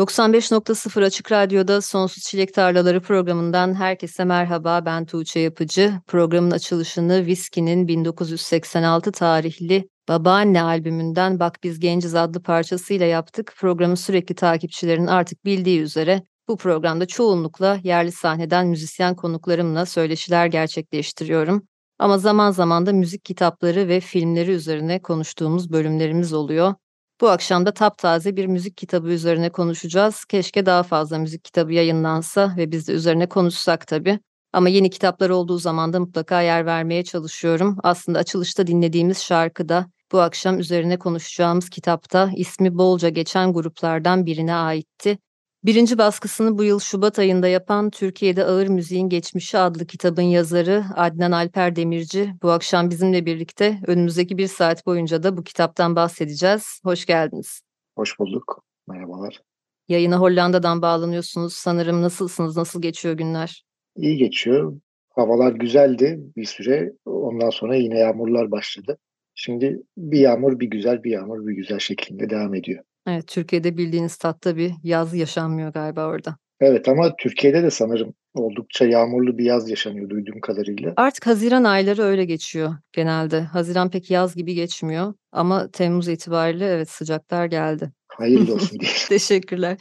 95.0 Açık Radyo'da Sonsuz Çilek Tarlaları programından herkese merhaba. Ben Tuğçe Yapıcı. Programın açılışını Viski'nin 1986 tarihli Babaanne albümünden Bak Biz Genciz adlı parçasıyla yaptık. Programın sürekli takipçilerin artık bildiği üzere bu programda çoğunlukla yerli sahneden müzisyen konuklarımla söyleşiler gerçekleştiriyorum. Ama zaman zaman da müzik kitapları ve filmleri üzerine konuştuğumuz bölümlerimiz oluyor. Bu akşam da taptaze bir müzik kitabı üzerine konuşacağız. Keşke daha fazla müzik kitabı yayınlansa ve biz de üzerine konuşsak tabii. Ama yeni kitaplar olduğu zaman da mutlaka yer vermeye çalışıyorum. Aslında açılışta dinlediğimiz şarkı da bu akşam üzerine konuşacağımız kitapta ismi bolca geçen gruplardan birine aitti. Birinci baskısını bu yıl Şubat ayında yapan Türkiye'de Ağır Müziğin Geçmişi adlı kitabın yazarı Adnan Alper Demirci bu akşam bizimle birlikte önümüzdeki bir saat boyunca da bu kitaptan bahsedeceğiz. Hoş geldiniz. Hoş bulduk. Merhabalar. Yayına Hollanda'dan bağlanıyorsunuz sanırım. Nasılsınız? Nasıl geçiyor günler? İyi geçiyor. Havalar güzeldi bir süre. Ondan sonra yine yağmurlar başladı. Şimdi bir yağmur bir güzel bir yağmur bir güzel şeklinde devam ediyor. Evet, Türkiye'de bildiğiniz tatta bir yaz yaşanmıyor galiba orada. Evet ama Türkiye'de de sanırım oldukça yağmurlu bir yaz yaşanıyor duyduğum kadarıyla. Artık Haziran ayları öyle geçiyor genelde. Haziran pek yaz gibi geçmiyor ama Temmuz itibariyle evet sıcaklar geldi. Hayırlı olsun diye. Teşekkürler.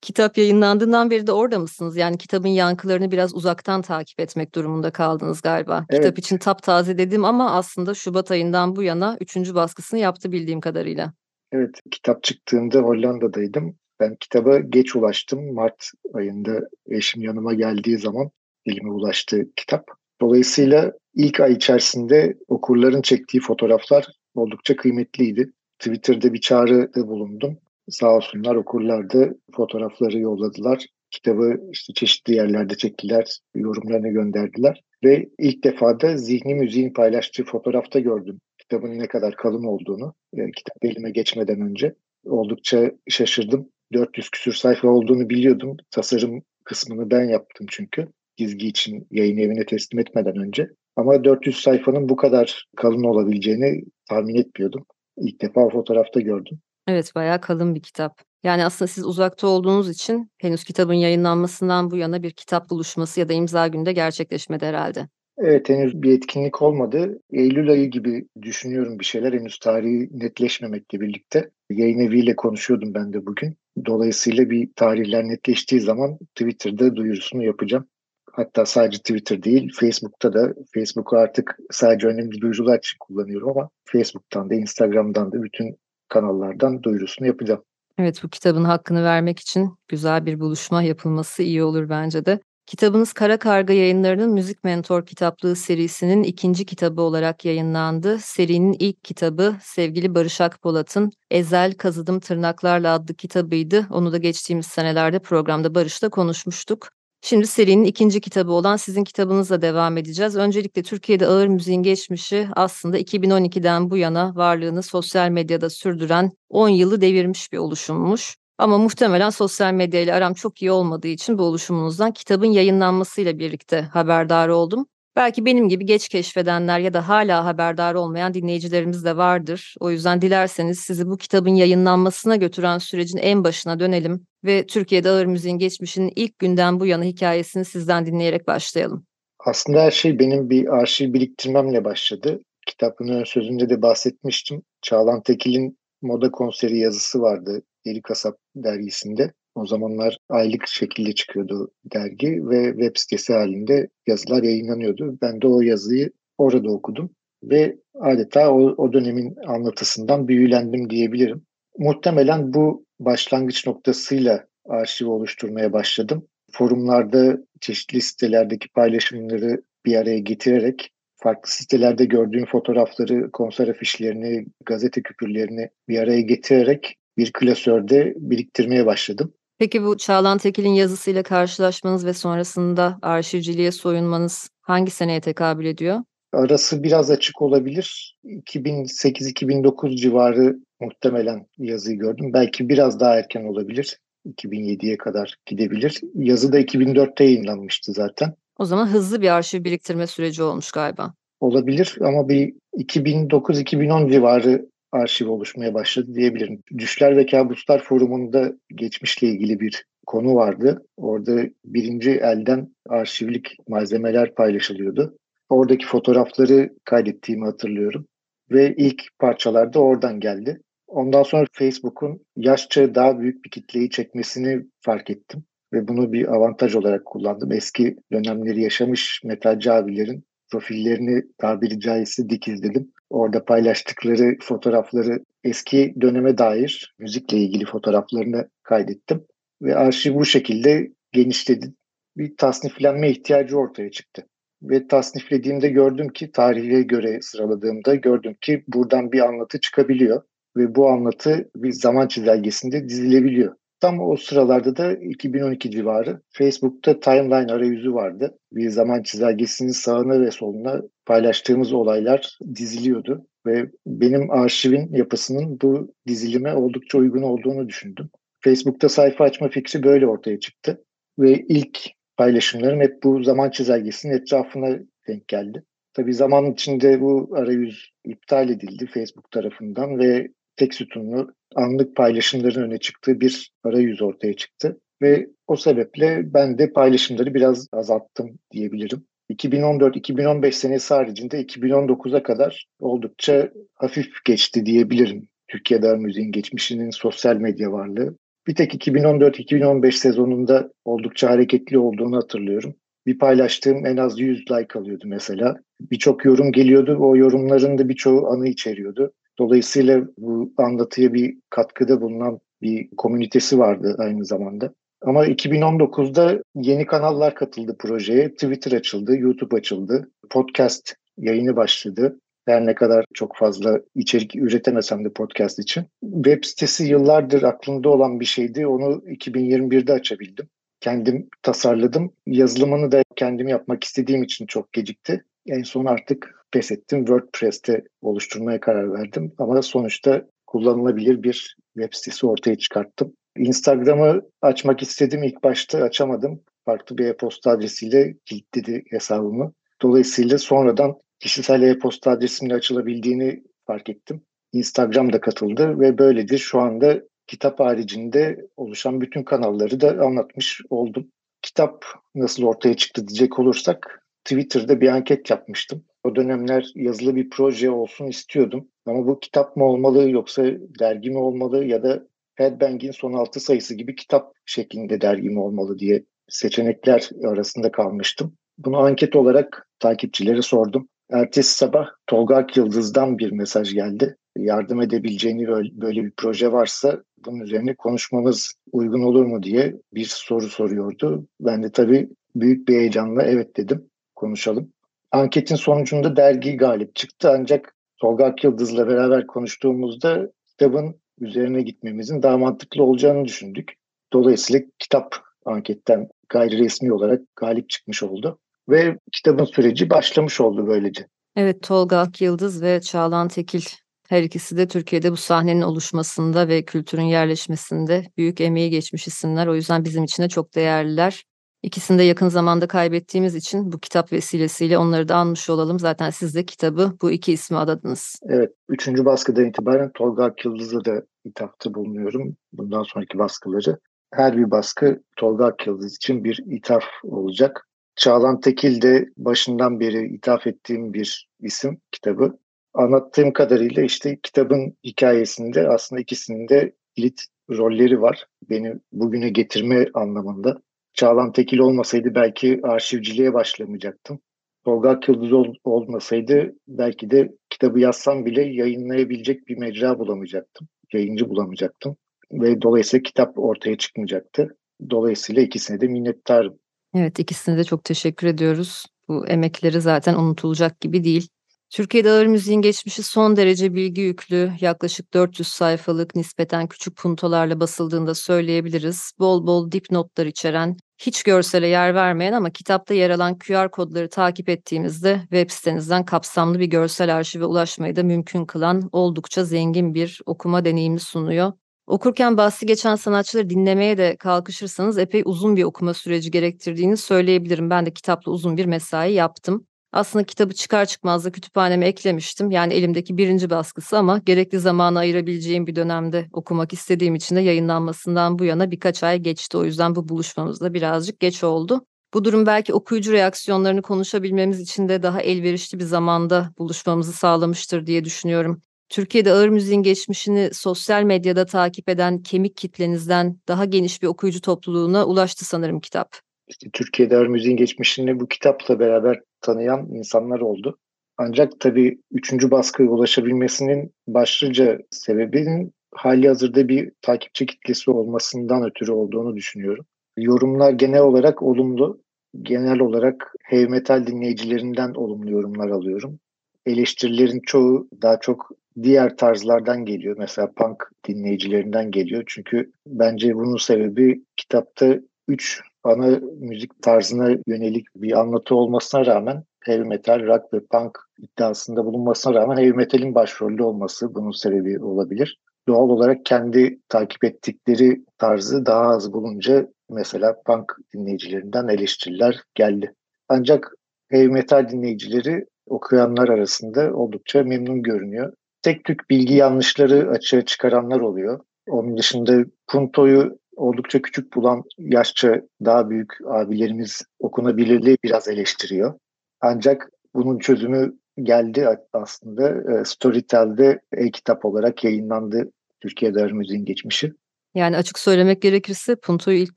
Kitap yayınlandığından beri de orada mısınız? Yani kitabın yankılarını biraz uzaktan takip etmek durumunda kaldınız galiba. Evet. Kitap için taptaze dedim ama aslında Şubat ayından bu yana üçüncü baskısını yaptı bildiğim kadarıyla. Evet, kitap çıktığında Hollanda'daydım. Ben kitaba geç ulaştım. Mart ayında eşim yanıma geldiği zaman elime ulaştı kitap. Dolayısıyla ilk ay içerisinde okurların çektiği fotoğraflar oldukça kıymetliydi. Twitter'da bir çağrıda bulundum. Sağ olsunlar okurlar da fotoğrafları yolladılar. Kitabı işte çeşitli yerlerde çektiler, yorumlarını gönderdiler. Ve ilk defa da Zihni Müziğin paylaştığı fotoğrafta gördüm kitabın ne kadar kalın olduğunu e, kitap elime geçmeden önce oldukça şaşırdım. 400 küsür sayfa olduğunu biliyordum. Tasarım kısmını ben yaptım çünkü. Gizgi için yayın evine teslim etmeden önce. Ama 400 sayfanın bu kadar kalın olabileceğini tahmin etmiyordum. İlk defa fotoğrafta gördüm. Evet bayağı kalın bir kitap. Yani aslında siz uzakta olduğunuz için henüz kitabın yayınlanmasından bu yana bir kitap buluşması ya da imza günde gerçekleşmedi herhalde. Evet henüz bir etkinlik olmadı. Eylül ayı gibi düşünüyorum bir şeyler. Henüz tarihi netleşmemekle birlikte. Yayın eviyle konuşuyordum ben de bugün. Dolayısıyla bir tarihler netleştiği zaman Twitter'da duyurusunu yapacağım. Hatta sadece Twitter değil, Facebook'ta da, Facebook'u artık sadece önemli duyurular için kullanıyorum ama Facebook'tan da, Instagram'dan da bütün kanallardan duyurusunu yapacağım. Evet bu kitabın hakkını vermek için güzel bir buluşma yapılması iyi olur bence de. Kitabınız Kara Karga yayınlarının Müzik Mentor kitaplığı serisinin ikinci kitabı olarak yayınlandı. Serinin ilk kitabı sevgili Barış Akpolat'ın Ezel Kazıdım Tırnaklarla adlı kitabıydı. Onu da geçtiğimiz senelerde programda Barış'la konuşmuştuk. Şimdi serinin ikinci kitabı olan sizin kitabınızla devam edeceğiz. Öncelikle Türkiye'de ağır müziğin geçmişi aslında 2012'den bu yana varlığını sosyal medyada sürdüren 10 yılı devirmiş bir oluşummuş. Ama muhtemelen sosyal medya ile aram çok iyi olmadığı için bu oluşumunuzdan kitabın yayınlanmasıyla birlikte haberdar oldum. Belki benim gibi geç keşfedenler ya da hala haberdar olmayan dinleyicilerimiz de vardır. O yüzden dilerseniz sizi bu kitabın yayınlanmasına götüren sürecin en başına dönelim ve Türkiye'de ağır müziğin geçmişinin ilk günden bu yana hikayesini sizden dinleyerek başlayalım. Aslında her şey benim bir arşiv biriktirmemle başladı. Kitabın ön sözünde de bahsetmiştim. Çağlan Tekil'in moda konseri yazısı vardı Deli Kasap dergisinde. O zamanlar aylık şekilde çıkıyordu dergi ve web sitesi halinde yazılar yayınlanıyordu. Ben de o yazıyı orada okudum ve adeta o, o dönemin anlatısından büyülendim diyebilirim. Muhtemelen bu başlangıç noktasıyla arşiv oluşturmaya başladım. Forumlarda çeşitli sitelerdeki paylaşımları bir araya getirerek farklı sitelerde gördüğüm fotoğrafları, konser afişlerini, gazete küpürlerini bir araya getirerek bir klasörde biriktirmeye başladım. Peki bu Çağlan Tekil'in yazısıyla karşılaşmanız ve sonrasında arşivciliğe soyunmanız hangi seneye tekabül ediyor? Arası biraz açık olabilir. 2008-2009 civarı muhtemelen yazıyı gördüm. Belki biraz daha erken olabilir. 2007'ye kadar gidebilir. Yazı da 2004'te yayınlanmıştı zaten. O zaman hızlı bir arşiv biriktirme süreci olmuş galiba. Olabilir ama bir 2009-2010 civarı arşiv oluşmaya başladı diyebilirim. Düşler ve Kabuslar Forumu'nda geçmişle ilgili bir konu vardı. Orada birinci elden arşivlik malzemeler paylaşılıyordu. Oradaki fotoğrafları kaydettiğimi hatırlıyorum. Ve ilk parçalar da oradan geldi. Ondan sonra Facebook'un yaşça daha büyük bir kitleyi çekmesini fark ettim. Ve bunu bir avantaj olarak kullandım. Eski dönemleri yaşamış metalci abilerin profillerini tabiri caizse dikizledim. Orada paylaştıkları fotoğrafları eski döneme dair müzikle ilgili fotoğraflarını kaydettim. Ve arşiv bu şekilde genişledi. Bir tasniflenme ihtiyacı ortaya çıktı. Ve tasniflediğimde gördüm ki tarihe göre sıraladığımda gördüm ki buradan bir anlatı çıkabiliyor. Ve bu anlatı bir zaman çizelgesinde dizilebiliyor. Tam o sıralarda da 2012 civarı Facebook'ta timeline arayüzü vardı. Bir zaman çizelgesinin sağına ve soluna paylaştığımız olaylar diziliyordu. Ve benim arşivin yapısının bu dizilime oldukça uygun olduğunu düşündüm. Facebook'ta sayfa açma fikri böyle ortaya çıktı. Ve ilk paylaşımlarım hep bu zaman çizelgesinin etrafına denk geldi. Tabii zaman içinde bu arayüz iptal edildi Facebook tarafından ve tek sütunlu anlık paylaşımların öne çıktığı bir arayüz ortaya çıktı. Ve o sebeple ben de paylaşımları biraz azalttım diyebilirim. 2014-2015 senesi haricinde 2019'a kadar oldukça hafif geçti diyebilirim. Türkiye'de müziğin geçmişinin sosyal medya varlığı. Bir tek 2014-2015 sezonunda oldukça hareketli olduğunu hatırlıyorum. Bir paylaştığım en az 100 like alıyordu mesela. Birçok yorum geliyordu. O yorumların da birçoğu anı içeriyordu. Dolayısıyla bu anlatıya bir katkıda bulunan bir komünitesi vardı aynı zamanda. Ama 2019'da yeni kanallar katıldı projeye. Twitter açıldı, YouTube açıldı, podcast yayını başladı. Her ne kadar çok fazla içerik üretemesem de podcast için. Web sitesi yıllardır aklımda olan bir şeydi. Onu 2021'de açabildim. Kendim tasarladım. Yazılımını da kendim yapmak istediğim için çok gecikti. En son artık pes ettim. WordPress'te oluşturmaya karar verdim. Ama sonuçta kullanılabilir bir web sitesi ortaya çıkarttım. Instagram'ı açmak istedim ilk başta açamadım. Farklı bir e-posta adresiyle kilitledi hesabımı. Dolayısıyla sonradan kişisel e-posta adresimle açılabildiğini fark ettim. Instagram da katıldı ve böyledir şu anda kitap haricinde oluşan bütün kanalları da anlatmış oldum. Kitap nasıl ortaya çıktı diyecek olursak Twitter'da bir anket yapmıştım. O dönemler yazılı bir proje olsun istiyordum. Ama bu kitap mı olmalı yoksa dergi mi olmalı ya da Headbang'in son altı sayısı gibi kitap şeklinde dergi mi olmalı diye seçenekler arasında kalmıştım. Bunu anket olarak takipçilere sordum. Ertesi sabah Tolga Yıldız'dan bir mesaj geldi. Yardım edebileceğini böyle bir proje varsa bunun üzerine konuşmamız uygun olur mu diye bir soru soruyordu. Ben de tabii büyük bir heyecanla evet dedim konuşalım. Anketin sonucunda dergi galip çıktı ancak Tolga Akyıldız'la beraber konuştuğumuzda kitabın üzerine gitmemizin daha mantıklı olacağını düşündük. Dolayısıyla kitap anketten gayri resmi olarak galip çıkmış oldu. Ve kitabın süreci başlamış oldu böylece. Evet Tolga Akyıldız ve Çağlan Tekil her ikisi de Türkiye'de bu sahnenin oluşmasında ve kültürün yerleşmesinde büyük emeği geçmiş isimler. O yüzden bizim için de çok değerliler. İkisini de yakın zamanda kaybettiğimiz için bu kitap vesilesiyle onları da anmış olalım. Zaten siz de kitabı bu iki ismi adadınız. Evet, üçüncü baskıdan itibaren Tolga Akyıldız'a da ithafta bulunuyorum. Bundan sonraki baskıları. Her bir baskı Tolga Akyıldız için bir ithaf olacak. Çağlan Tekil de başından beri ithaf ettiğim bir isim kitabı. Anlattığım kadarıyla işte kitabın hikayesinde aslında ikisinin de kilit rolleri var. Beni bugüne getirme anlamında. Çağlan Tekil olmasaydı belki arşivciliğe başlamayacaktım. Tolga Akyıldız ol, olmasaydı belki de kitabı yazsam bile yayınlayabilecek bir mecra bulamayacaktım. yayıncı bulamayacaktım. Ve dolayısıyla kitap ortaya çıkmayacaktı. Dolayısıyla ikisine de minnettarım. Evet ikisine de çok teşekkür ediyoruz. Bu emekleri zaten unutulacak gibi değil. Türkiye'de ağır müziğin geçmişi son derece bilgi yüklü, yaklaşık 400 sayfalık nispeten küçük puntolarla basıldığında söyleyebiliriz. Bol bol dipnotlar içeren, hiç görsele yer vermeyen ama kitapta yer alan QR kodları takip ettiğimizde web sitenizden kapsamlı bir görsel arşive ulaşmayı da mümkün kılan oldukça zengin bir okuma deneyimi sunuyor. Okurken bahsi geçen sanatçıları dinlemeye de kalkışırsanız epey uzun bir okuma süreci gerektirdiğini söyleyebilirim. Ben de kitapla uzun bir mesai yaptım. Aslında kitabı çıkar çıkmaz da kütüphaneme eklemiştim. Yani elimdeki birinci baskısı ama gerekli zamanı ayırabileceğim bir dönemde okumak istediğim için de yayınlanmasından bu yana birkaç ay geçti. O yüzden bu buluşmamız da birazcık geç oldu. Bu durum belki okuyucu reaksiyonlarını konuşabilmemiz için de daha elverişli bir zamanda buluşmamızı sağlamıştır diye düşünüyorum. Türkiye'de ağır müziğin geçmişini sosyal medyada takip eden kemik kitlenizden daha geniş bir okuyucu topluluğuna ulaştı sanırım kitap. İşte Türkiye'de ağır müziğin geçmişini bu kitapla beraber tanıyan insanlar oldu. Ancak tabii üçüncü baskıya ulaşabilmesinin başlıca sebebinin hali hazırda bir takipçi kitlesi olmasından ötürü olduğunu düşünüyorum. Yorumlar genel olarak olumlu. Genel olarak heavy metal dinleyicilerinden olumlu yorumlar alıyorum. Eleştirilerin çoğu daha çok diğer tarzlardan geliyor. Mesela punk dinleyicilerinden geliyor. Çünkü bence bunun sebebi kitapta üç ana müzik tarzına yönelik bir anlatı olmasına rağmen heavy metal, rock ve punk iddiasında bulunmasına rağmen heavy metalin başrolü olması bunun sebebi olabilir. Doğal olarak kendi takip ettikleri tarzı daha az bulunca mesela punk dinleyicilerinden eleştiriler geldi. Ancak heavy metal dinleyicileri okuyanlar arasında oldukça memnun görünüyor. Tek tük bilgi yanlışları açığa çıkaranlar oluyor. Onun dışında Punto'yu oldukça küçük bulan yaşça daha büyük abilerimiz okunabilirliği biraz eleştiriyor. Ancak bunun çözümü geldi aslında. E, Storytel'de e-kitap olarak yayınlandı Türkiye'de müziğin geçmişi. Yani açık söylemek gerekirse Punto'yu ilk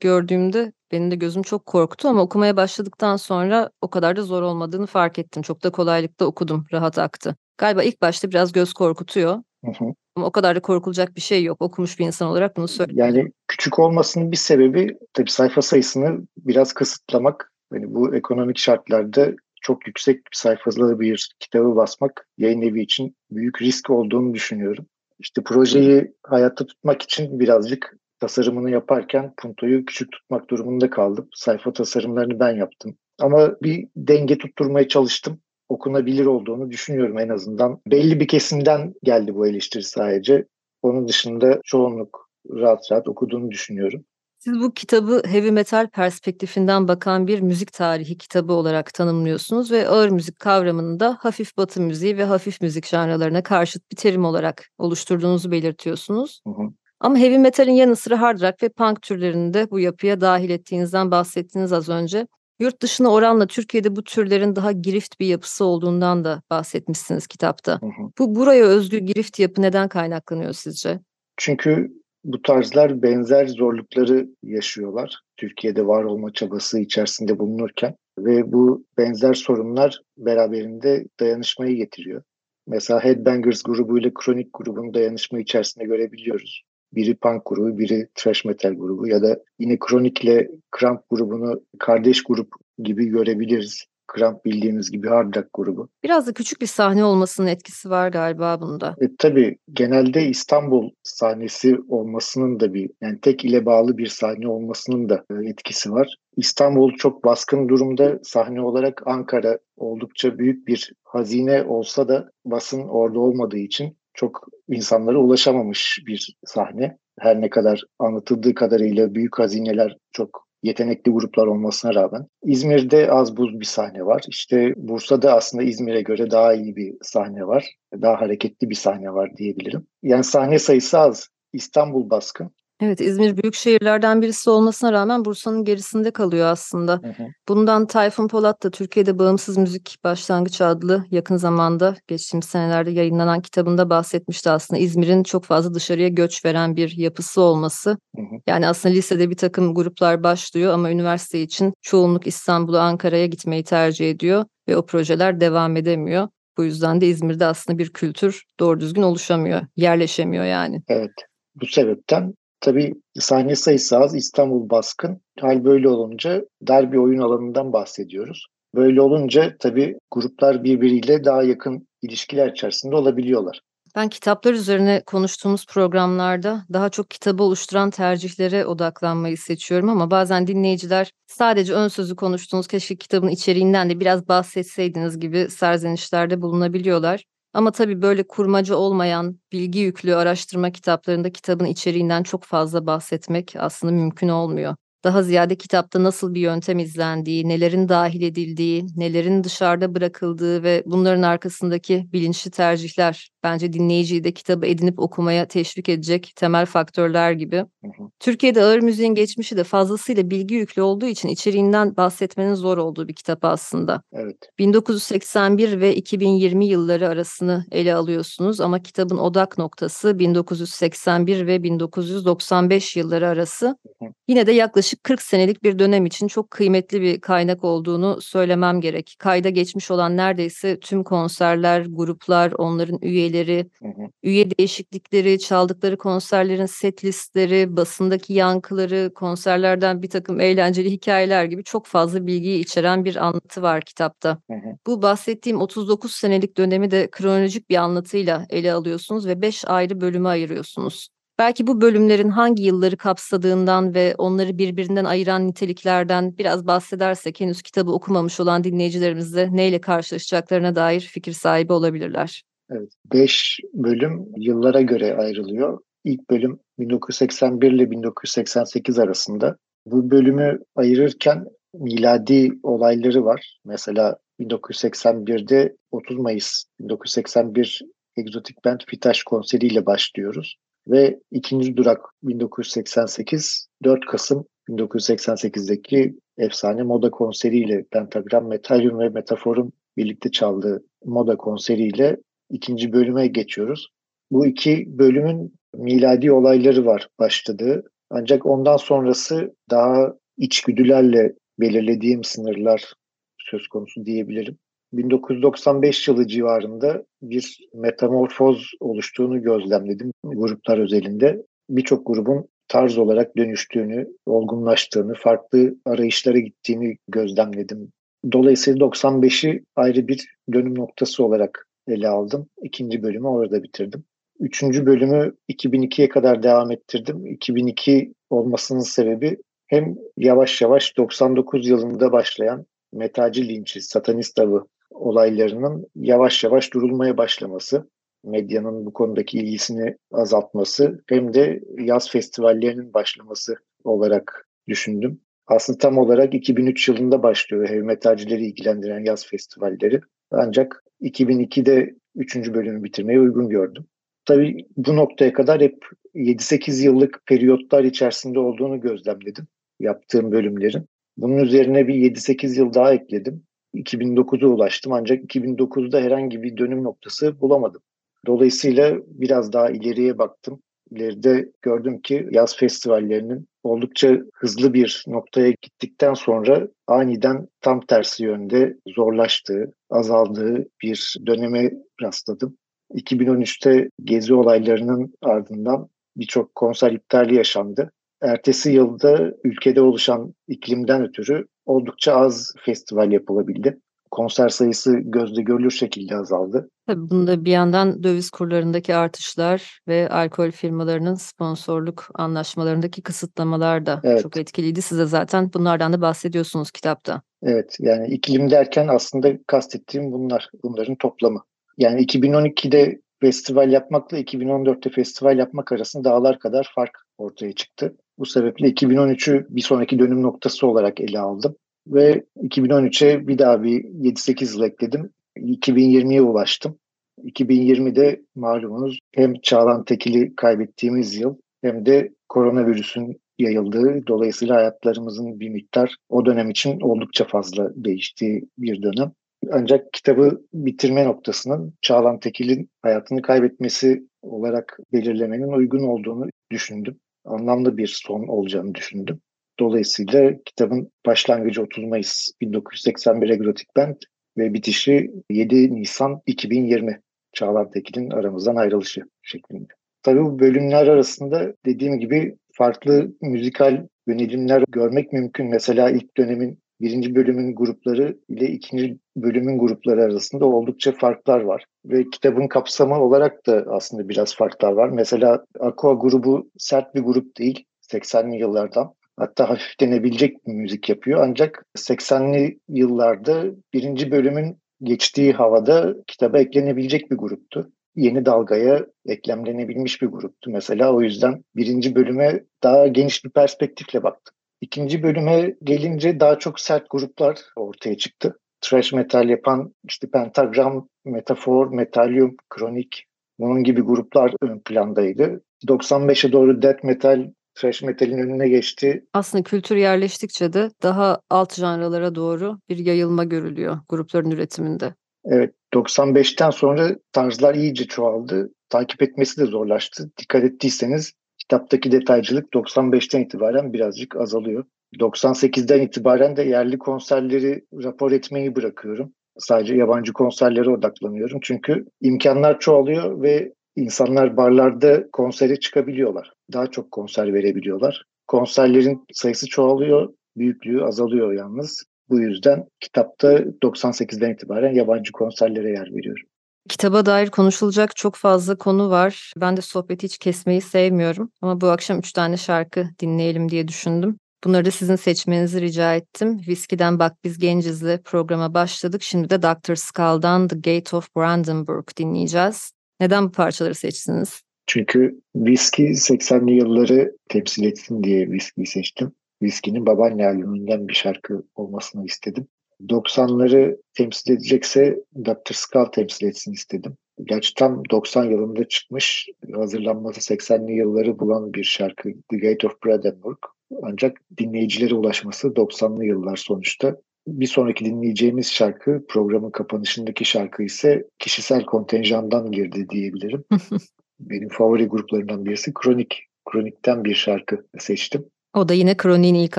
gördüğümde benim de gözüm çok korktu ama okumaya başladıktan sonra o kadar da zor olmadığını fark ettim. Çok da kolaylıkla okudum, rahat aktı. Galiba ilk başta biraz göz korkutuyor. Hı hı. Ama o kadar da korkulacak bir şey yok. Okumuş bir insan olarak bunu söylüyorum. Yani küçük olmasının bir sebebi tabii sayfa sayısını biraz kısıtlamak. Yani bu ekonomik şartlarda çok yüksek bir sayfalı bir kitabı basmak yayın evi için büyük risk olduğunu düşünüyorum. İşte projeyi hayatta tutmak için birazcık tasarımını yaparken Punto'yu küçük tutmak durumunda kaldım. Sayfa tasarımlarını ben yaptım. Ama bir denge tutturmaya çalıştım okunabilir olduğunu düşünüyorum en azından. Belli bir kesimden geldi bu eleştiri sadece. Onun dışında çoğunluk rahat rahat okuduğunu düşünüyorum. Siz bu kitabı heavy metal perspektifinden bakan bir müzik tarihi kitabı olarak tanımlıyorsunuz ve ağır müzik kavramını da hafif batı müziği ve hafif müzik janralarına karşıt bir terim olarak oluşturduğunuzu belirtiyorsunuz. Hı hı. Ama heavy metalin yanı sıra hard rock ve punk türlerini de bu yapıya dahil ettiğinizden bahsettiniz az önce. Yurt dışına oranla Türkiye'de bu türlerin daha girift bir yapısı olduğundan da bahsetmişsiniz kitapta. Hı hı. Bu buraya özgü girift yapı neden kaynaklanıyor sizce? Çünkü bu tarzlar benzer zorlukları yaşıyorlar. Türkiye'de var olma çabası içerisinde bulunurken ve bu benzer sorunlar beraberinde dayanışmayı getiriyor. Mesela Headbangers grubuyla Kronik grubunu dayanışma içerisinde görebiliyoruz. Biri punk grubu, biri thrash metal grubu ya da yine Kronik ile Cramp grubunu kardeş grup gibi görebiliriz. Cramp bildiğimiz gibi hard rock grubu. Biraz da küçük bir sahne olmasının etkisi var galiba bunda. E, tabii genelde İstanbul sahnesi olmasının da bir yani tek ile bağlı bir sahne olmasının da e, etkisi var. İstanbul çok baskın durumda sahne olarak Ankara oldukça büyük bir hazine olsa da basın orada olmadığı için çok insanlara ulaşamamış bir sahne. Her ne kadar anlatıldığı kadarıyla büyük hazineler çok yetenekli gruplar olmasına rağmen. İzmir'de az buz bir sahne var. İşte Bursa'da aslında İzmir'e göre daha iyi bir sahne var. Daha hareketli bir sahne var diyebilirim. Yani sahne sayısı az. İstanbul baskın. Evet, İzmir büyük şehirlerden birisi olmasına rağmen Bursa'nın gerisinde kalıyor aslında. Hı hı. Bundan Tayfun Polat da Türkiye'de Bağımsız Müzik Başlangıç adlı yakın zamanda geçtiğimiz senelerde yayınlanan kitabında bahsetmişti aslında. İzmir'in çok fazla dışarıya göç veren bir yapısı olması. Hı hı. Yani aslında lisede bir takım gruplar başlıyor ama üniversite için çoğunluk İstanbul'a, Ankara'ya gitmeyi tercih ediyor ve o projeler devam edemiyor. Bu yüzden de İzmir'de aslında bir kültür doğru düzgün oluşamıyor, yerleşemiyor yani. Evet. Bu sebepten tabii sahne sayısı az, İstanbul baskın. Hal böyle olunca dar bir oyun alanından bahsediyoruz. Böyle olunca tabii gruplar birbiriyle daha yakın ilişkiler içerisinde olabiliyorlar. Ben kitaplar üzerine konuştuğumuz programlarda daha çok kitabı oluşturan tercihlere odaklanmayı seçiyorum ama bazen dinleyiciler sadece ön sözü konuştuğunuz keşke kitabın içeriğinden de biraz bahsetseydiniz gibi serzenişlerde bulunabiliyorlar. Ama tabii böyle kurmaca olmayan, bilgi yüklü araştırma kitaplarında kitabın içeriğinden çok fazla bahsetmek aslında mümkün olmuyor daha ziyade kitapta nasıl bir yöntem izlendiği, nelerin dahil edildiği, nelerin dışarıda bırakıldığı ve bunların arkasındaki bilinçli tercihler bence dinleyiciyi de kitabı edinip okumaya teşvik edecek temel faktörler gibi. Hı hı. Türkiye'de ağır müziğin geçmişi de fazlasıyla bilgi yüklü olduğu için içeriğinden bahsetmenin zor olduğu bir kitap aslında. Evet. 1981 ve 2020 yılları arasını ele alıyorsunuz ama kitabın odak noktası 1981 ve 1995 yılları arası. Hı hı. Yine de yaklaşık 40 senelik bir dönem için çok kıymetli bir kaynak olduğunu söylemem gerek. Kayda geçmiş olan neredeyse tüm konserler, gruplar, onların üyeleri üyeleri, hı hı. üye değişiklikleri, çaldıkları konserlerin set listleri, basındaki yankıları, konserlerden bir takım eğlenceli hikayeler gibi çok fazla bilgiyi içeren bir anlatı var kitapta. Hı hı. Bu bahsettiğim 39 senelik dönemi de kronolojik bir anlatıyla ele alıyorsunuz ve 5 ayrı bölüme ayırıyorsunuz. Belki bu bölümlerin hangi yılları kapsadığından ve onları birbirinden ayıran niteliklerden biraz bahsedersek henüz kitabı okumamış olan dinleyicilerimiz de neyle karşılaşacaklarına dair fikir sahibi olabilirler. Evet. Beş bölüm yıllara göre ayrılıyor. İlk bölüm 1981 ile 1988 arasında. Bu bölümü ayırırken miladi olayları var. Mesela 1981'de 30 Mayıs 1981 Exotic Band Fitaş konseriyle başlıyoruz. Ve ikinci durak 1988, 4 Kasım 1988'deki efsane moda konseriyle Pentagram, Metalium ve Metafor'un birlikte çaldığı moda konseriyle ikinci bölüme geçiyoruz. Bu iki bölümün miladi olayları var başladığı. Ancak ondan sonrası daha içgüdülerle belirlediğim sınırlar söz konusu diyebilirim. 1995 yılı civarında bir metamorfoz oluştuğunu gözlemledim gruplar özelinde. Birçok grubun tarz olarak dönüştüğünü, olgunlaştığını, farklı arayışlara gittiğini gözlemledim. Dolayısıyla 95'i ayrı bir dönüm noktası olarak ele aldım. İkinci bölümü orada bitirdim. Üçüncü bölümü 2002'ye kadar devam ettirdim. 2002 olmasının sebebi hem yavaş yavaş 99 yılında başlayan metalci linçi, satanist avı olaylarının yavaş yavaş durulmaya başlaması, medyanın bu konudaki ilgisini azaltması hem de yaz festivallerinin başlaması olarak düşündüm. Aslında tam olarak 2003 yılında başlıyor heavy metalcileri ilgilendiren yaz festivalleri. Ancak 2002'de 3. bölümü bitirmeyi uygun gördüm. Tabii bu noktaya kadar hep 7-8 yıllık periyotlar içerisinde olduğunu gözlemledim yaptığım bölümlerin. Bunun üzerine bir 7-8 yıl daha ekledim. 2009'a ulaştım ancak 2009'da herhangi bir dönüm noktası bulamadım. Dolayısıyla biraz daha ileriye baktım. İleride gördüm ki yaz festivallerinin oldukça hızlı bir noktaya gittikten sonra aniden tam tersi yönde zorlaştığı, azaldığı bir döneme rastladım. 2013'te gezi olaylarının ardından birçok konser iptali yaşandı. Ertesi yılda ülkede oluşan iklimden ötürü oldukça az festival yapılabildi konser sayısı gözde görülür şekilde azaldı. Tabii bunda bir yandan döviz kurlarındaki artışlar ve alkol firmalarının sponsorluk anlaşmalarındaki kısıtlamalar da evet. çok etkiliydi. Size zaten bunlardan da bahsediyorsunuz kitapta. Evet yani iklim derken aslında kastettiğim bunlar, bunların toplamı. Yani 2012'de festival yapmakla 2014'te festival yapmak arasında dağlar kadar fark ortaya çıktı. Bu sebeple 2013'ü bir sonraki dönüm noktası olarak ele aldım ve 2013'e bir daha bir 7-8 yıl ekledim. 2020'ye ulaştım. 2020'de malumunuz hem Çağlan Tekil'i kaybettiğimiz yıl hem de koronavirüsün yayıldığı dolayısıyla hayatlarımızın bir miktar o dönem için oldukça fazla değiştiği bir dönem. Ancak kitabı bitirme noktasının Çağlan Tekil'in hayatını kaybetmesi olarak belirlemenin uygun olduğunu düşündüm. Anlamlı bir son olacağını düşündüm. Dolayısıyla kitabın başlangıcı 30 Mayıs 1981 Egrotic Band, ve bitişi 7 Nisan 2020 Çağlar Tekin'in aramızdan ayrılışı şeklinde. Tabii bu bölümler arasında dediğim gibi farklı müzikal yönelimler görmek mümkün. Mesela ilk dönemin birinci bölümün grupları ile ikinci bölümün grupları arasında oldukça farklar var. Ve kitabın kapsamı olarak da aslında biraz farklar var. Mesela Aqua grubu sert bir grup değil 80'li yıllardan. Hatta hafif denebilecek bir müzik yapıyor. Ancak 80'li yıllarda birinci bölümün geçtiği havada kitaba eklenebilecek bir gruptu. Yeni dalgaya eklemlenebilmiş bir gruptu. Mesela o yüzden birinci bölüme daha geniş bir perspektifle baktım. İkinci bölüme gelince daha çok sert gruplar ortaya çıktı. Thrash metal yapan işte Pentagram, Metafor, Metalium, Kronik bunun gibi gruplar ön plandaydı. 95'e doğru death metal, thrash metalin önüne geçti. Aslında kültür yerleştikçe de daha alt janralara doğru bir yayılma görülüyor grupların üretiminde. Evet, 95'ten sonra tarzlar iyice çoğaldı. Takip etmesi de zorlaştı. Dikkat ettiyseniz kitaptaki detaycılık 95'ten itibaren birazcık azalıyor. 98'den itibaren de yerli konserleri rapor etmeyi bırakıyorum. Sadece yabancı konserlere odaklanıyorum. Çünkü imkanlar çoğalıyor ve insanlar barlarda konsere çıkabiliyorlar. Daha çok konser verebiliyorlar. Konserlerin sayısı çoğalıyor, büyüklüğü azalıyor yalnız. Bu yüzden kitapta 98'den itibaren yabancı konserlere yer veriyorum. Kitaba dair konuşulacak çok fazla konu var. Ben de sohbeti hiç kesmeyi sevmiyorum. Ama bu akşam üç tane şarkı dinleyelim diye düşündüm. Bunları da sizin seçmenizi rica ettim. Whiskey'den Bak Biz Genciz'le programa başladık. Şimdi de Dr. Skull'dan The Gate of Brandenburg dinleyeceğiz. Neden bu parçaları seçtiniz? Çünkü Whiskey 80'li yılları temsil etsin diye Whiskey'i seçtim. Whiskey'nin babaanne albümünden bir şarkı olmasını istedim. 90'ları temsil edecekse Dr. Skull temsil etsin istedim. Gerçi tam 90 yılında çıkmış, hazırlanması 80'li yılları bulan bir şarkı The Gate of Brandenburg. Ancak dinleyicilere ulaşması 90'lı yıllar sonuçta. Bir sonraki dinleyeceğimiz şarkı programın kapanışındaki şarkı ise kişisel kontenjandan girdi diyebilirim. Benim favori gruplarından birisi Kronik. Kronik'ten bir şarkı seçtim. O da yine Kronik'in ilk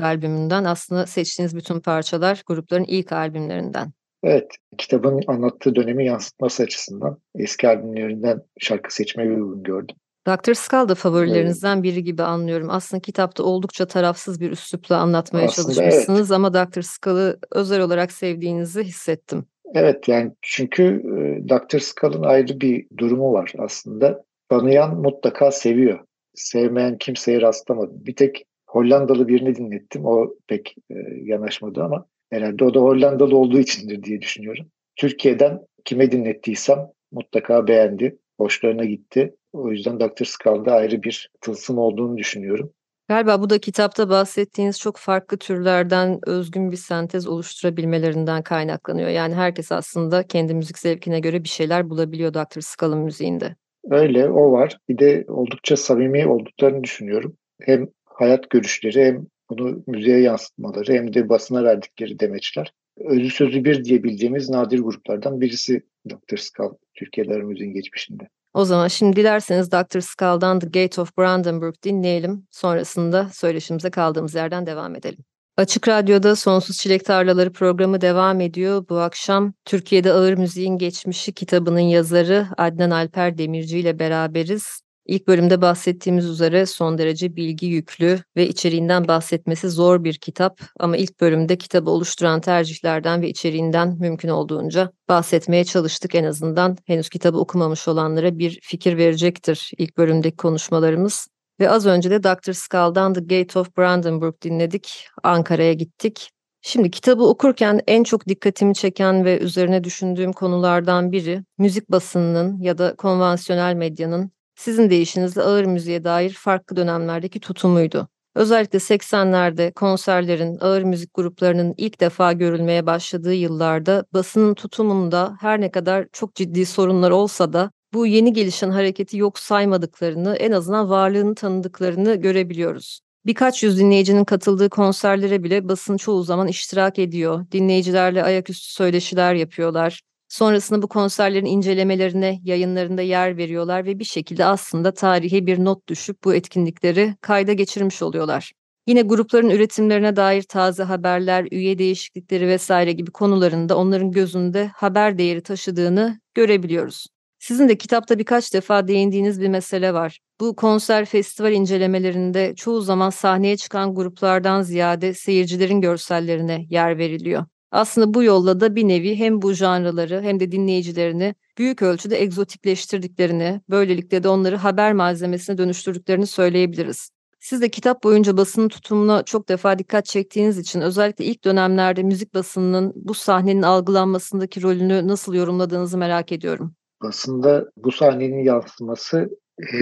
albümünden. Aslında seçtiğiniz bütün parçalar grupların ilk albümlerinden. Evet, kitabın anlattığı dönemi yansıtması açısından eski albümlerinden şarkı seçmeyi uygun gördüm. Dr. Skull da favorilerinizden biri gibi anlıyorum. Aslında kitapta oldukça tarafsız bir üslupla anlatmaya Aslında çalışmışsınız evet. ama Dr. Skull'ı özel olarak sevdiğinizi hissettim. Evet yani çünkü e, Dr. Skull'ın ayrı bir durumu var aslında. Tanıyan mutlaka seviyor. Sevmeyen kimseye rastlamadım. Bir tek Hollandalı birini dinlettim. O pek e, yanaşmadı ama herhalde o da Hollandalı olduğu içindir diye düşünüyorum. Türkiye'den kime dinlettiysem mutlaka beğendi. Hoşlarına gitti. O yüzden Dr. Skull'da ayrı bir tılsım olduğunu düşünüyorum. Galiba bu da kitapta bahsettiğiniz çok farklı türlerden özgün bir sentez oluşturabilmelerinden kaynaklanıyor. Yani herkes aslında kendi müzik zevkine göre bir şeyler bulabiliyor Dr. Skull'ın müziğinde. Öyle, o var. Bir de oldukça samimi olduklarını düşünüyorum. Hem hayat görüşleri hem bunu müziğe yansıtmaları hem de basına verdikleri demeçler. Özü sözü bir diyebileceğimiz nadir gruplardan birisi Dr. Skull Türkiye'de müziğin geçmişinde. O zaman şimdi dilerseniz Dr. Skull'dan The Gate of Brandenburg dinleyelim. Sonrasında söyleşimize kaldığımız yerden devam edelim. Açık Radyo'da Sonsuz Çilek Tarlaları programı devam ediyor. Bu akşam Türkiye'de Ağır Müziğin Geçmişi kitabının yazarı Adnan Alper Demirci ile beraberiz. İlk bölümde bahsettiğimiz üzere son derece bilgi yüklü ve içeriğinden bahsetmesi zor bir kitap ama ilk bölümde kitabı oluşturan tercihlerden ve içeriğinden mümkün olduğunca bahsetmeye çalıştık en azından. Henüz kitabı okumamış olanlara bir fikir verecektir ilk bölümdeki konuşmalarımız. Ve az önce de Dr. Skull'dan The Gate of Brandenburg dinledik. Ankara'ya gittik. Şimdi kitabı okurken en çok dikkatimi çeken ve üzerine düşündüğüm konulardan biri müzik basınının ya da konvansiyonel medyanın sizin deyişinizle ağır müziğe dair farklı dönemlerdeki tutumuydu. Özellikle 80'lerde konserlerin, ağır müzik gruplarının ilk defa görülmeye başladığı yıllarda basının tutumunda her ne kadar çok ciddi sorunlar olsa da bu yeni gelişen hareketi yok saymadıklarını, en azından varlığını tanıdıklarını görebiliyoruz. Birkaç yüz dinleyicinin katıldığı konserlere bile basın çoğu zaman iştirak ediyor. Dinleyicilerle ayaküstü söyleşiler yapıyorlar. Sonrasında bu konserlerin incelemelerine, yayınlarında yer veriyorlar ve bir şekilde aslında tarihe bir not düşüp bu etkinlikleri kayda geçirmiş oluyorlar. Yine grupların üretimlerine dair taze haberler, üye değişiklikleri vesaire gibi konularında onların gözünde haber değeri taşıdığını görebiliyoruz. Sizin de kitapta birkaç defa değindiğiniz bir mesele var. Bu konser festival incelemelerinde çoğu zaman sahneye çıkan gruplardan ziyade seyircilerin görsellerine yer veriliyor. Aslında bu yolla da bir nevi hem bu janrları hem de dinleyicilerini büyük ölçüde egzotikleştirdiklerini, böylelikle de onları haber malzemesine dönüştürdüklerini söyleyebiliriz. Siz de kitap boyunca basının tutumuna çok defa dikkat çektiğiniz için özellikle ilk dönemlerde müzik basınının bu sahnenin algılanmasındaki rolünü nasıl yorumladığınızı merak ediyorum. Basında bu sahnenin yansıması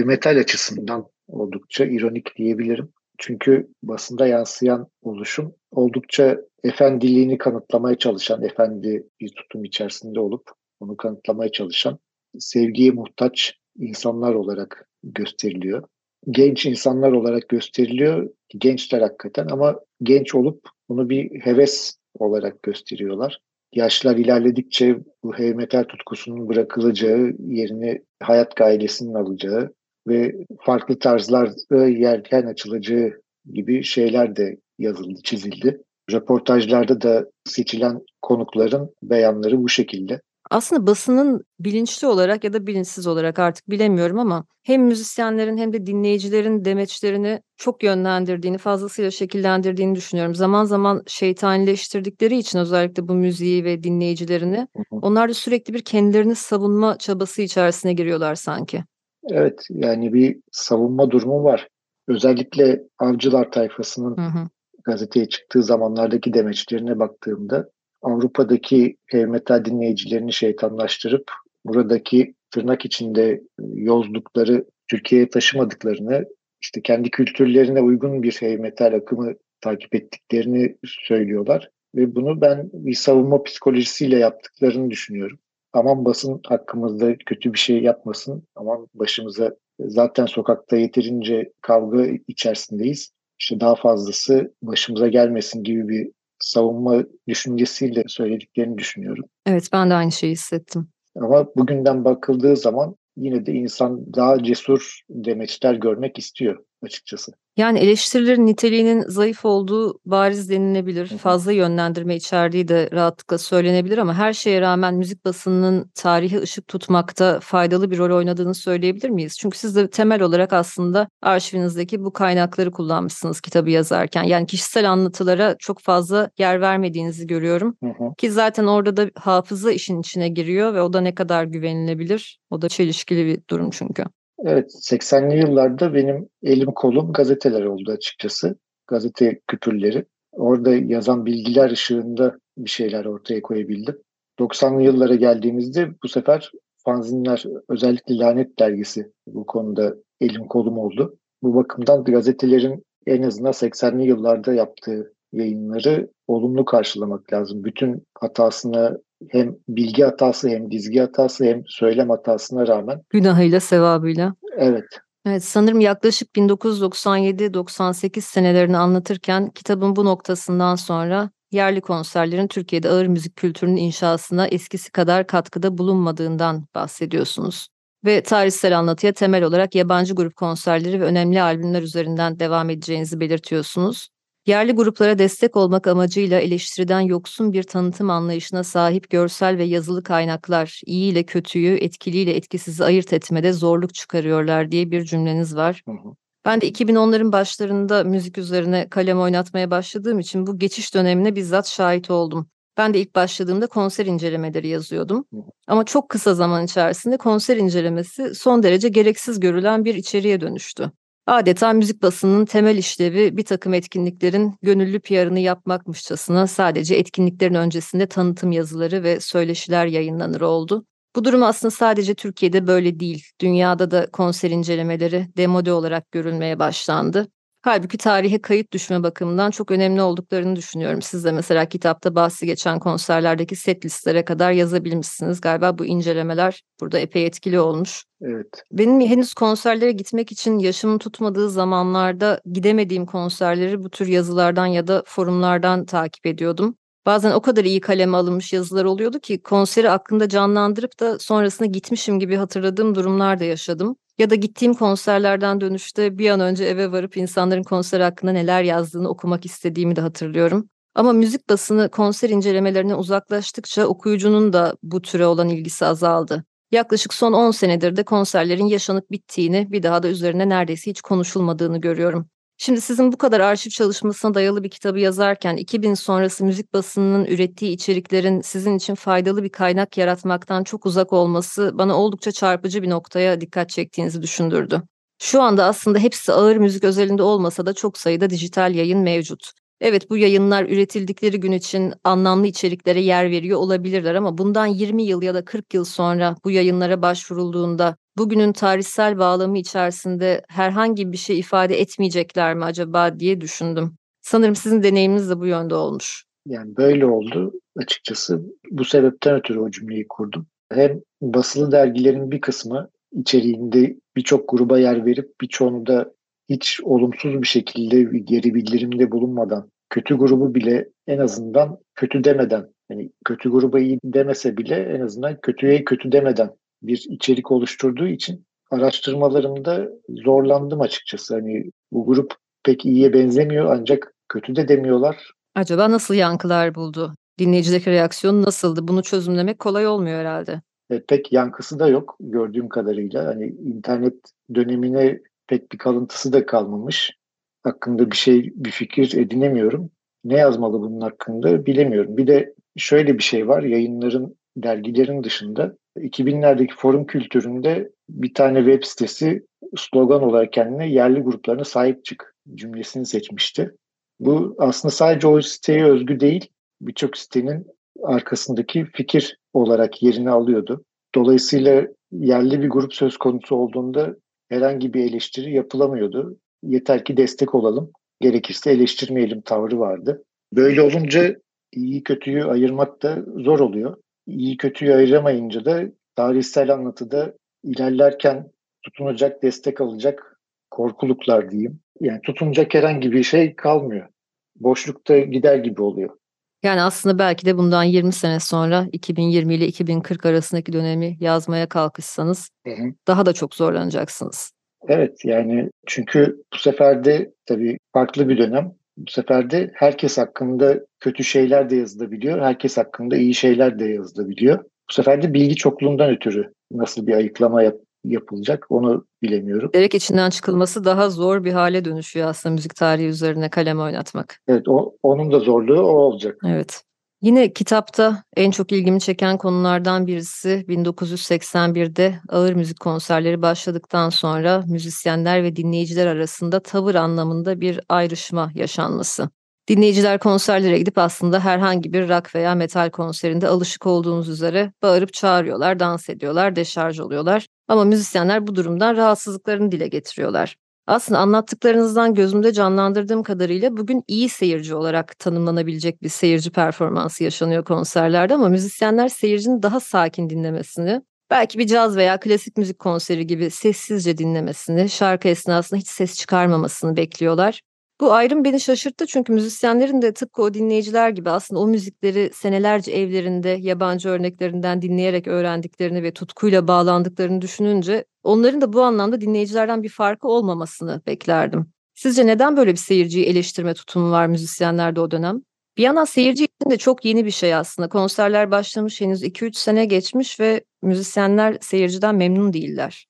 metal açısından oldukça ironik diyebilirim. Çünkü basında yansıyan oluşum oldukça efendiliğini kanıtlamaya çalışan, efendi bir tutum içerisinde olup onu kanıtlamaya çalışan, sevgiye muhtaç insanlar olarak gösteriliyor. Genç insanlar olarak gösteriliyor. Gençler hakikaten ama genç olup bunu bir heves olarak gösteriyorlar. Yaşlar ilerledikçe bu heavy tutkusunun bırakılacağı, yerini hayat gailesinin alacağı ve farklı tarzlarda yelken açılacağı gibi şeyler de yazıldı, çizildi. Röportajlarda da seçilen konukların beyanları bu şekilde. Aslında basının bilinçli olarak ya da bilinçsiz olarak artık bilemiyorum ama hem müzisyenlerin hem de dinleyicilerin demeçlerini çok yönlendirdiğini, fazlasıyla şekillendirdiğini düşünüyorum. Zaman zaman şeytanileştirdikleri için özellikle bu müziği ve dinleyicilerini onlar da sürekli bir kendilerini savunma çabası içerisine giriyorlar sanki. Evet yani bir savunma durumu var. Özellikle avcılar tayfasının hı hı. gazeteye çıktığı zamanlardaki demeçlerine baktığımda Avrupa'daki heavy metal dinleyicilerini şeytanlaştırıp buradaki tırnak içinde yozlukları Türkiye'ye taşımadıklarını, işte kendi kültürlerine uygun bir heavy metal akımı takip ettiklerini söylüyorlar. Ve bunu ben bir savunma psikolojisiyle yaptıklarını düşünüyorum. Aman basın hakkımızda kötü bir şey yapmasın, aman başımıza zaten sokakta yeterince kavga içerisindeyiz. İşte daha fazlası başımıza gelmesin gibi bir savunma düşüncesiyle söylediklerini düşünüyorum. Evet ben de aynı şeyi hissettim. Ama bugünden bakıldığı zaman yine de insan daha cesur demeçler görmek istiyor açıkçası. Yani eleştirilerin niteliğinin zayıf olduğu bariz denilebilir. Fazla yönlendirme içerdiği de rahatlıkla söylenebilir ama her şeye rağmen müzik basınının tarihe ışık tutmakta faydalı bir rol oynadığını söyleyebilir miyiz? Çünkü siz de temel olarak aslında arşivinizdeki bu kaynakları kullanmışsınız kitabı yazarken. Yani kişisel anlatılara çok fazla yer vermediğinizi görüyorum. Hı-hı. Ki zaten orada da hafıza işin içine giriyor ve o da ne kadar güvenilebilir? O da çelişkili bir durum çünkü. Evet 80'li yıllarda benim elim kolum gazeteler oldu açıkçası. Gazete küpürleri. Orada yazan bilgiler ışığında bir şeyler ortaya koyabildim. 90'lı yıllara geldiğimizde bu sefer fanzinler özellikle Lanet Dergisi bu konuda elim kolum oldu. Bu bakımdan gazetelerin en azından 80'li yıllarda yaptığı yayınları olumlu karşılamak lazım. Bütün hatasına hem bilgi hatası hem dizgi hatası hem söylem hatasına rağmen. Günahıyla sevabıyla. Evet. Evet sanırım yaklaşık 1997-98 senelerini anlatırken kitabın bu noktasından sonra yerli konserlerin Türkiye'de ağır müzik kültürünün inşasına eskisi kadar katkıda bulunmadığından bahsediyorsunuz. Ve tarihsel anlatıya temel olarak yabancı grup konserleri ve önemli albümler üzerinden devam edeceğinizi belirtiyorsunuz. Yerli gruplara destek olmak amacıyla eleştiriden yoksun bir tanıtım anlayışına sahip görsel ve yazılı kaynaklar iyi ile kötüyü, etkiliyle etkisizi ayırt etmede zorluk çıkarıyorlar diye bir cümleniz var. Hı hı. Ben de 2010'ların başlarında müzik üzerine kalem oynatmaya başladığım için bu geçiş dönemine bizzat şahit oldum. Ben de ilk başladığımda konser incelemeleri yazıyordum. Ama çok kısa zaman içerisinde konser incelemesi son derece gereksiz görülen bir içeriğe dönüştü. Adeta müzik basının temel işlevi bir takım etkinliklerin gönüllü PR'ını yapmakmışçasına sadece etkinliklerin öncesinde tanıtım yazıları ve söyleşiler yayınlanır oldu. Bu durum aslında sadece Türkiye'de böyle değil. Dünyada da konser incelemeleri demode olarak görülmeye başlandı. Halbuki tarihe kayıt düşme bakımından çok önemli olduklarını düşünüyorum. Siz de mesela kitapta bahsi geçen konserlerdeki set listelere kadar yazabilmişsiniz. Galiba bu incelemeler burada epey etkili olmuş. Evet. Benim henüz konserlere gitmek için yaşımın tutmadığı zamanlarda gidemediğim konserleri bu tür yazılardan ya da forumlardan takip ediyordum. Bazen o kadar iyi kaleme alınmış yazılar oluyordu ki konseri aklımda canlandırıp da sonrasında gitmişim gibi hatırladığım durumlar da yaşadım. Ya da gittiğim konserlerden dönüşte bir an önce eve varıp insanların konser hakkında neler yazdığını okumak istediğimi de hatırlıyorum. Ama müzik basını konser incelemelerine uzaklaştıkça okuyucunun da bu türe olan ilgisi azaldı. Yaklaşık son 10 senedir de konserlerin yaşanıp bittiğini, bir daha da üzerine neredeyse hiç konuşulmadığını görüyorum. Şimdi sizin bu kadar arşiv çalışmasına dayalı bir kitabı yazarken 2000 sonrası müzik basınının ürettiği içeriklerin sizin için faydalı bir kaynak yaratmaktan çok uzak olması bana oldukça çarpıcı bir noktaya dikkat çektiğinizi düşündürdü. Şu anda aslında hepsi ağır müzik özelinde olmasa da çok sayıda dijital yayın mevcut. Evet bu yayınlar üretildikleri gün için anlamlı içeriklere yer veriyor olabilirler ama bundan 20 yıl ya da 40 yıl sonra bu yayınlara başvurulduğunda bugünün tarihsel bağlamı içerisinde herhangi bir şey ifade etmeyecekler mi acaba diye düşündüm. Sanırım sizin deneyiminiz de bu yönde olmuş. Yani böyle oldu açıkçası. Bu sebepten ötürü o cümleyi kurdum. Hem basılı dergilerin bir kısmı içeriğinde birçok gruba yer verip birçoğunu da hiç olumsuz bir şekilde geri bildirimde bulunmadan kötü grubu bile en azından kötü demeden yani kötü gruba iyi demese bile en azından kötüye kötü demeden bir içerik oluşturduğu için araştırmalarımda zorlandım açıkçası. Hani bu grup pek iyiye benzemiyor ancak kötü de demiyorlar. Acaba nasıl yankılar buldu? Dinleyicideki reaksiyon nasıldı? Bunu çözümlemek kolay olmuyor herhalde. E, pek yankısı da yok gördüğüm kadarıyla. Hani internet dönemine pek bir kalıntısı da kalmamış. Hakkında bir şey, bir fikir edinemiyorum. Ne yazmalı bunun hakkında bilemiyorum. Bir de şöyle bir şey var. Yayınların, dergilerin dışında 2000'lerdeki forum kültüründe bir tane web sitesi slogan olarak kendine yerli gruplarına sahip çık cümlesini seçmişti. Bu aslında sadece o siteye özgü değil, birçok sitenin arkasındaki fikir olarak yerini alıyordu. Dolayısıyla yerli bir grup söz konusu olduğunda herhangi bir eleştiri yapılamıyordu. Yeter ki destek olalım, gerekirse eleştirmeyelim tavrı vardı. Böyle olunca iyi kötüyü ayırmak da zor oluyor. İyi kötüyü ayıramayınca da tarihsel anlatıda ilerlerken tutunacak, destek alacak korkuluklar diyeyim. Yani tutunacak herhangi bir şey kalmıyor. Boşlukta gider gibi oluyor. Yani aslında belki de bundan 20 sene sonra 2020 ile 2040 arasındaki dönemi yazmaya kalkışsanız hı hı. daha da çok zorlanacaksınız. Evet yani çünkü bu sefer de tabii farklı bir dönem. Bu sefer de herkes hakkında kötü şeyler de yazılabiliyor. Herkes hakkında iyi şeyler de yazılabiliyor. Bu sefer de bilgi çokluğundan ötürü nasıl bir ayıklama yap yapılacak onu bilemiyorum. Gerek içinden çıkılması daha zor bir hale dönüşüyor aslında müzik tarihi üzerine kalem oynatmak. Evet o, onun da zorluğu o olacak. Evet. Yine kitapta en çok ilgimi çeken konulardan birisi 1981'de ağır müzik konserleri başladıktan sonra müzisyenler ve dinleyiciler arasında tavır anlamında bir ayrışma yaşanması. Dinleyiciler konserlere gidip aslında herhangi bir rock veya metal konserinde alışık olduğunuz üzere bağırıp çağırıyorlar, dans ediyorlar, deşarj oluyorlar. Ama müzisyenler bu durumdan rahatsızlıklarını dile getiriyorlar. Aslında anlattıklarınızdan gözümde canlandırdığım kadarıyla bugün iyi seyirci olarak tanımlanabilecek bir seyirci performansı yaşanıyor konserlerde ama müzisyenler seyircinin daha sakin dinlemesini, belki bir caz veya klasik müzik konseri gibi sessizce dinlemesini, şarkı esnasında hiç ses çıkarmamasını bekliyorlar. Bu ayrım beni şaşırttı çünkü müzisyenlerin de tıpkı o dinleyiciler gibi aslında o müzikleri senelerce evlerinde yabancı örneklerinden dinleyerek öğrendiklerini ve tutkuyla bağlandıklarını düşününce onların da bu anlamda dinleyicilerden bir farkı olmamasını beklerdim. Sizce neden böyle bir seyirciyi eleştirme tutumu var müzisyenlerde o dönem? Bir yandan seyirci için de çok yeni bir şey aslında. Konserler başlamış henüz 2-3 sene geçmiş ve müzisyenler seyirciden memnun değiller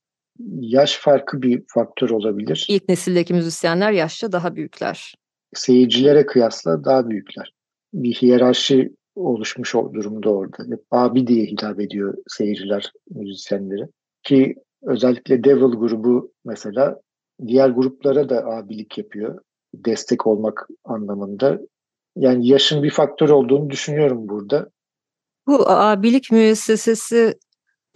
yaş farkı bir faktör olabilir. İlk nesildeki müzisyenler yaşça daha büyükler. Seyircilere kıyasla daha büyükler. Bir hiyerarşi oluşmuş o durumda orada. Hep abi diye hitap ediyor seyirciler müzisyenleri. Ki özellikle Devil grubu mesela diğer gruplara da abilik yapıyor. Destek olmak anlamında. Yani yaşın bir faktör olduğunu düşünüyorum burada. Bu abilik müessesesi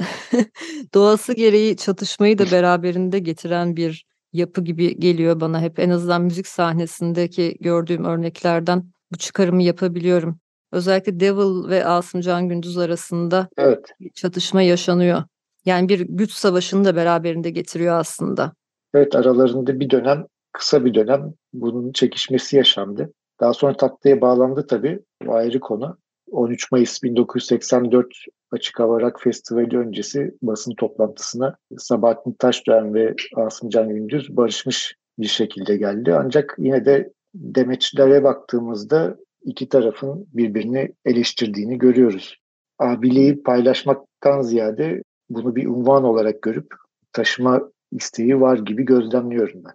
doğası gereği çatışmayı da beraberinde getiren bir yapı gibi geliyor bana hep. En azından müzik sahnesindeki gördüğüm örneklerden bu çıkarımı yapabiliyorum. Özellikle Devil ve Asım Can Gündüz arasında evet. bir çatışma yaşanıyor. Yani bir güç savaşını da beraberinde getiriyor aslında. Evet aralarında bir dönem, kısa bir dönem bunun çekişmesi yaşandı. Daha sonra tatlıya bağlandı tabii. O ayrı konu. 13 Mayıs 1984 Açık Hava Rock Festivali öncesi basın toplantısına Sabahattin Taşdöğen ve Asım Can Gündüz barışmış bir şekilde geldi. Ancak yine de demeçlere baktığımızda iki tarafın birbirini eleştirdiğini görüyoruz. Abiliği paylaşmaktan ziyade bunu bir unvan olarak görüp taşıma isteği var gibi gözlemliyorum ben.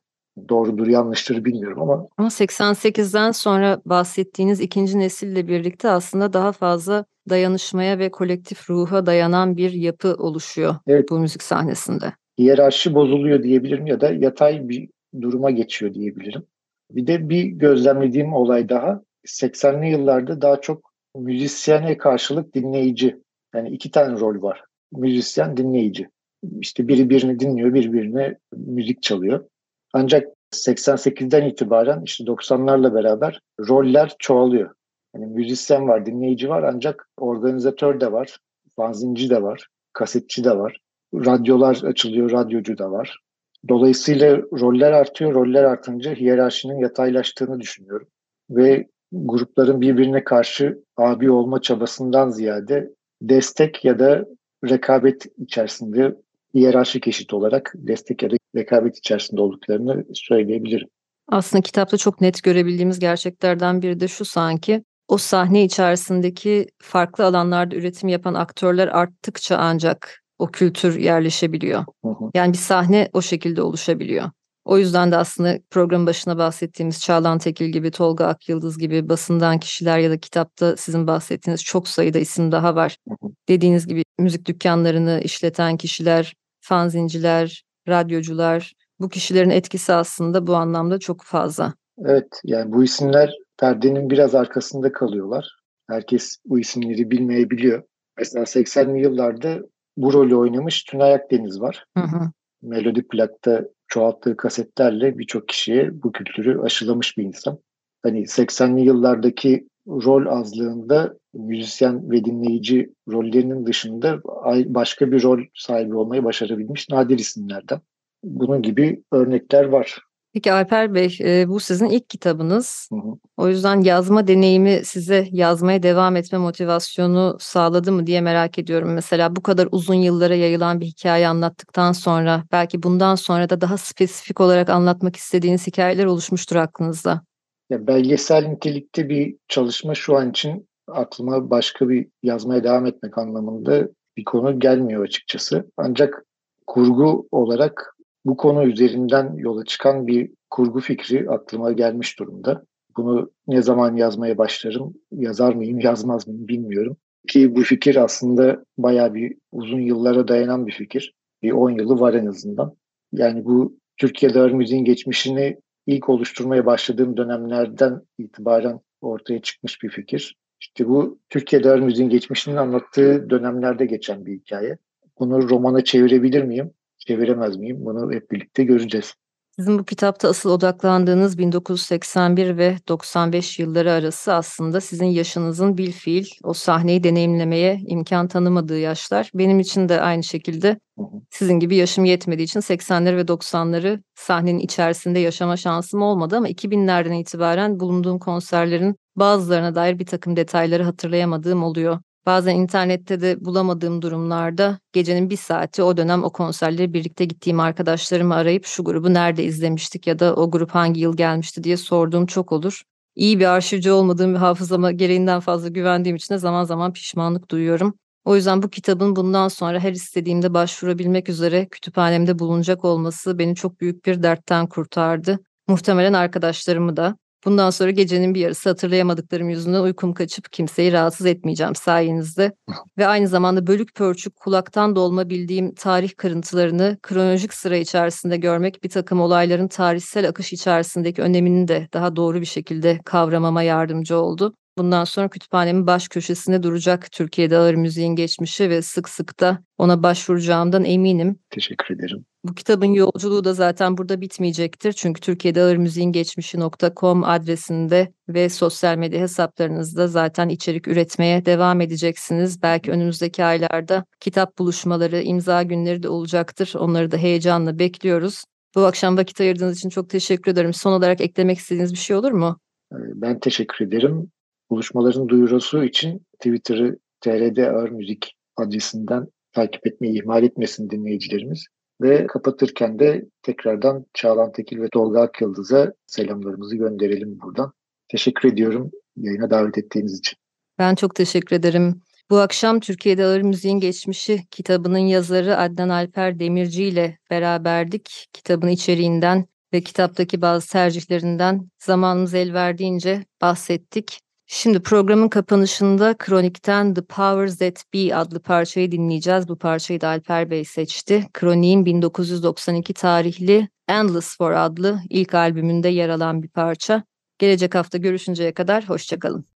Doğrudur yanlıştır bilmiyorum ama. Ama 88'den sonra bahsettiğiniz ikinci nesille birlikte aslında daha fazla dayanışmaya ve kolektif ruha dayanan bir yapı oluşuyor evet. bu müzik sahnesinde. Hiyerarşi bozuluyor diyebilirim ya da yatay bir duruma geçiyor diyebilirim. Bir de bir gözlemlediğim olay daha 80'li yıllarda daha çok müzisyene karşılık dinleyici. Yani iki tane rol var. Müzisyen, dinleyici. İşte biri birini dinliyor, birbirine müzik çalıyor. Ancak 88'den itibaren işte 90'larla beraber roller çoğalıyor. Yani müzisyen var, dinleyici var ancak organizatör de var, fanzinci de var, kasetçi de var. Radyolar açılıyor, radyocu da var. Dolayısıyla roller artıyor. Roller artınca hiyerarşinin yataylaştığını düşünüyorum. Ve grupların birbirine karşı abi olma çabasından ziyade destek ya da rekabet içerisinde hiyerarşik eşit olarak destek ya da rekabet içerisinde olduklarını söyleyebilirim. Aslında kitapta çok net görebildiğimiz gerçeklerden biri de şu sanki o sahne içerisindeki farklı alanlarda üretim yapan aktörler arttıkça ancak o kültür yerleşebiliyor. Hı hı. Yani bir sahne o şekilde oluşabiliyor. O yüzden de aslında program başına bahsettiğimiz Çağlan Tekil gibi, Tolga Akyıldız gibi basından kişiler ya da kitapta sizin bahsettiğiniz çok sayıda isim daha var. Dediğiniz gibi müzik dükkanlarını işleten kişiler, fanzinciler, radyocular, bu kişilerin etkisi aslında bu anlamda çok fazla. Evet, yani bu isimler perdenin biraz arkasında kalıyorlar. Herkes bu isimleri bilmeyebiliyor. Mesela 80'li yıllarda bu rolü oynamış Tünay Akdeniz var. Hı hı. Melodi Plak'ta çoğalttığı kasetlerle birçok kişiye bu kültürü aşılamış bir insan. Hani 80'li yıllardaki rol azlığında müzisyen ve dinleyici rollerinin dışında başka bir rol sahibi olmayı başarabilmiş nadir isimlerden. Bunun gibi örnekler var. Peki Alper Bey, e, bu sizin ilk kitabınız. Hı hı. O yüzden yazma deneyimi size yazmaya devam etme motivasyonu sağladı mı diye merak ediyorum. Mesela bu kadar uzun yıllara yayılan bir hikaye anlattıktan sonra belki bundan sonra da daha spesifik olarak anlatmak istediğiniz hikayeler oluşmuştur aklınızda. Ya belgesel nitelikte bir çalışma şu an için aklıma başka bir yazmaya devam etmek anlamında bir konu gelmiyor açıkçası. Ancak kurgu olarak bu konu üzerinden yola çıkan bir kurgu fikri aklıma gelmiş durumda. Bunu ne zaman yazmaya başlarım, yazar mıyım, yazmaz mıyım bilmiyorum. Ki bu fikir aslında bayağı bir uzun yıllara dayanan bir fikir. Bir 10 yılı var en azından. Yani bu Türkiye'de ağır müziğin geçmişini ilk oluşturmaya başladığım dönemlerden itibaren ortaya çıkmış bir fikir. İşte bu Türkiye'de ağır müziğin geçmişini anlattığı dönemlerde geçen bir hikaye. Bunu romana çevirebilir miyim? çeviremez miyim? Bunu hep birlikte göreceğiz. Sizin bu kitapta asıl odaklandığınız 1981 ve 95 yılları arası aslında sizin yaşınızın bil fiil o sahneyi deneyimlemeye imkan tanımadığı yaşlar. Benim için de aynı şekilde sizin gibi yaşım yetmediği için 80'leri ve 90'ları sahnenin içerisinde yaşama şansım olmadı ama 2000'lerden itibaren bulunduğum konserlerin bazılarına dair bir takım detayları hatırlayamadığım oluyor. Bazen internette de bulamadığım durumlarda gecenin bir saati o dönem o konserleri birlikte gittiğim arkadaşlarımı arayıp şu grubu nerede izlemiştik ya da o grup hangi yıl gelmişti diye sorduğum çok olur. İyi bir arşivci olmadığım ve hafızama gereğinden fazla güvendiğim için de zaman zaman pişmanlık duyuyorum. O yüzden bu kitabın bundan sonra her istediğimde başvurabilmek üzere kütüphanemde bulunacak olması beni çok büyük bir dertten kurtardı. Muhtemelen arkadaşlarımı da. Bundan sonra gecenin bir yarısı hatırlayamadıklarım yüzünden uykum kaçıp kimseyi rahatsız etmeyeceğim sayenizde. Ve aynı zamanda bölük pörçük kulaktan dolma bildiğim tarih kırıntılarını kronolojik sıra içerisinde görmek bir takım olayların tarihsel akış içerisindeki önemini de daha doğru bir şekilde kavramama yardımcı oldu. Bundan sonra kütüphanemin baş köşesinde duracak Türkiye'de ağır müziğin geçmişi ve sık sık da ona başvuracağımdan eminim. Teşekkür ederim. Bu kitabın yolculuğu da zaten burada bitmeyecektir. Çünkü Türkiye'de ağır müziğin geçmişi.com adresinde ve sosyal medya hesaplarınızda zaten içerik üretmeye devam edeceksiniz. Belki önümüzdeki aylarda kitap buluşmaları, imza günleri de olacaktır. Onları da heyecanla bekliyoruz. Bu akşam vakit ayırdığınız için çok teşekkür ederim. Son olarak eklemek istediğiniz bir şey olur mu? Ben teşekkür ederim Buluşmaların duyurusu için Twitter'ı TRD Ağır Müzik adresinden takip etmeyi ihmal etmesin dinleyicilerimiz. Ve kapatırken de tekrardan Çağlan Tekil ve Tolga Akyıldız'a selamlarımızı gönderelim buradan. Teşekkür ediyorum yayına davet ettiğiniz için. Ben çok teşekkür ederim. Bu akşam Türkiye'de Ağır Müziğin Geçmişi kitabının yazarı Adnan Alper Demirci ile beraberdik. Kitabın içeriğinden ve kitaptaki bazı tercihlerinden zamanımız el verdiğince bahsettik. Şimdi programın kapanışında Kronik'ten The Powers That Be adlı parçayı dinleyeceğiz. Bu parçayı da Alper Bey seçti. Kronik'in 1992 tarihli Endless For adlı ilk albümünde yer alan bir parça. Gelecek hafta görüşünceye kadar hoşçakalın.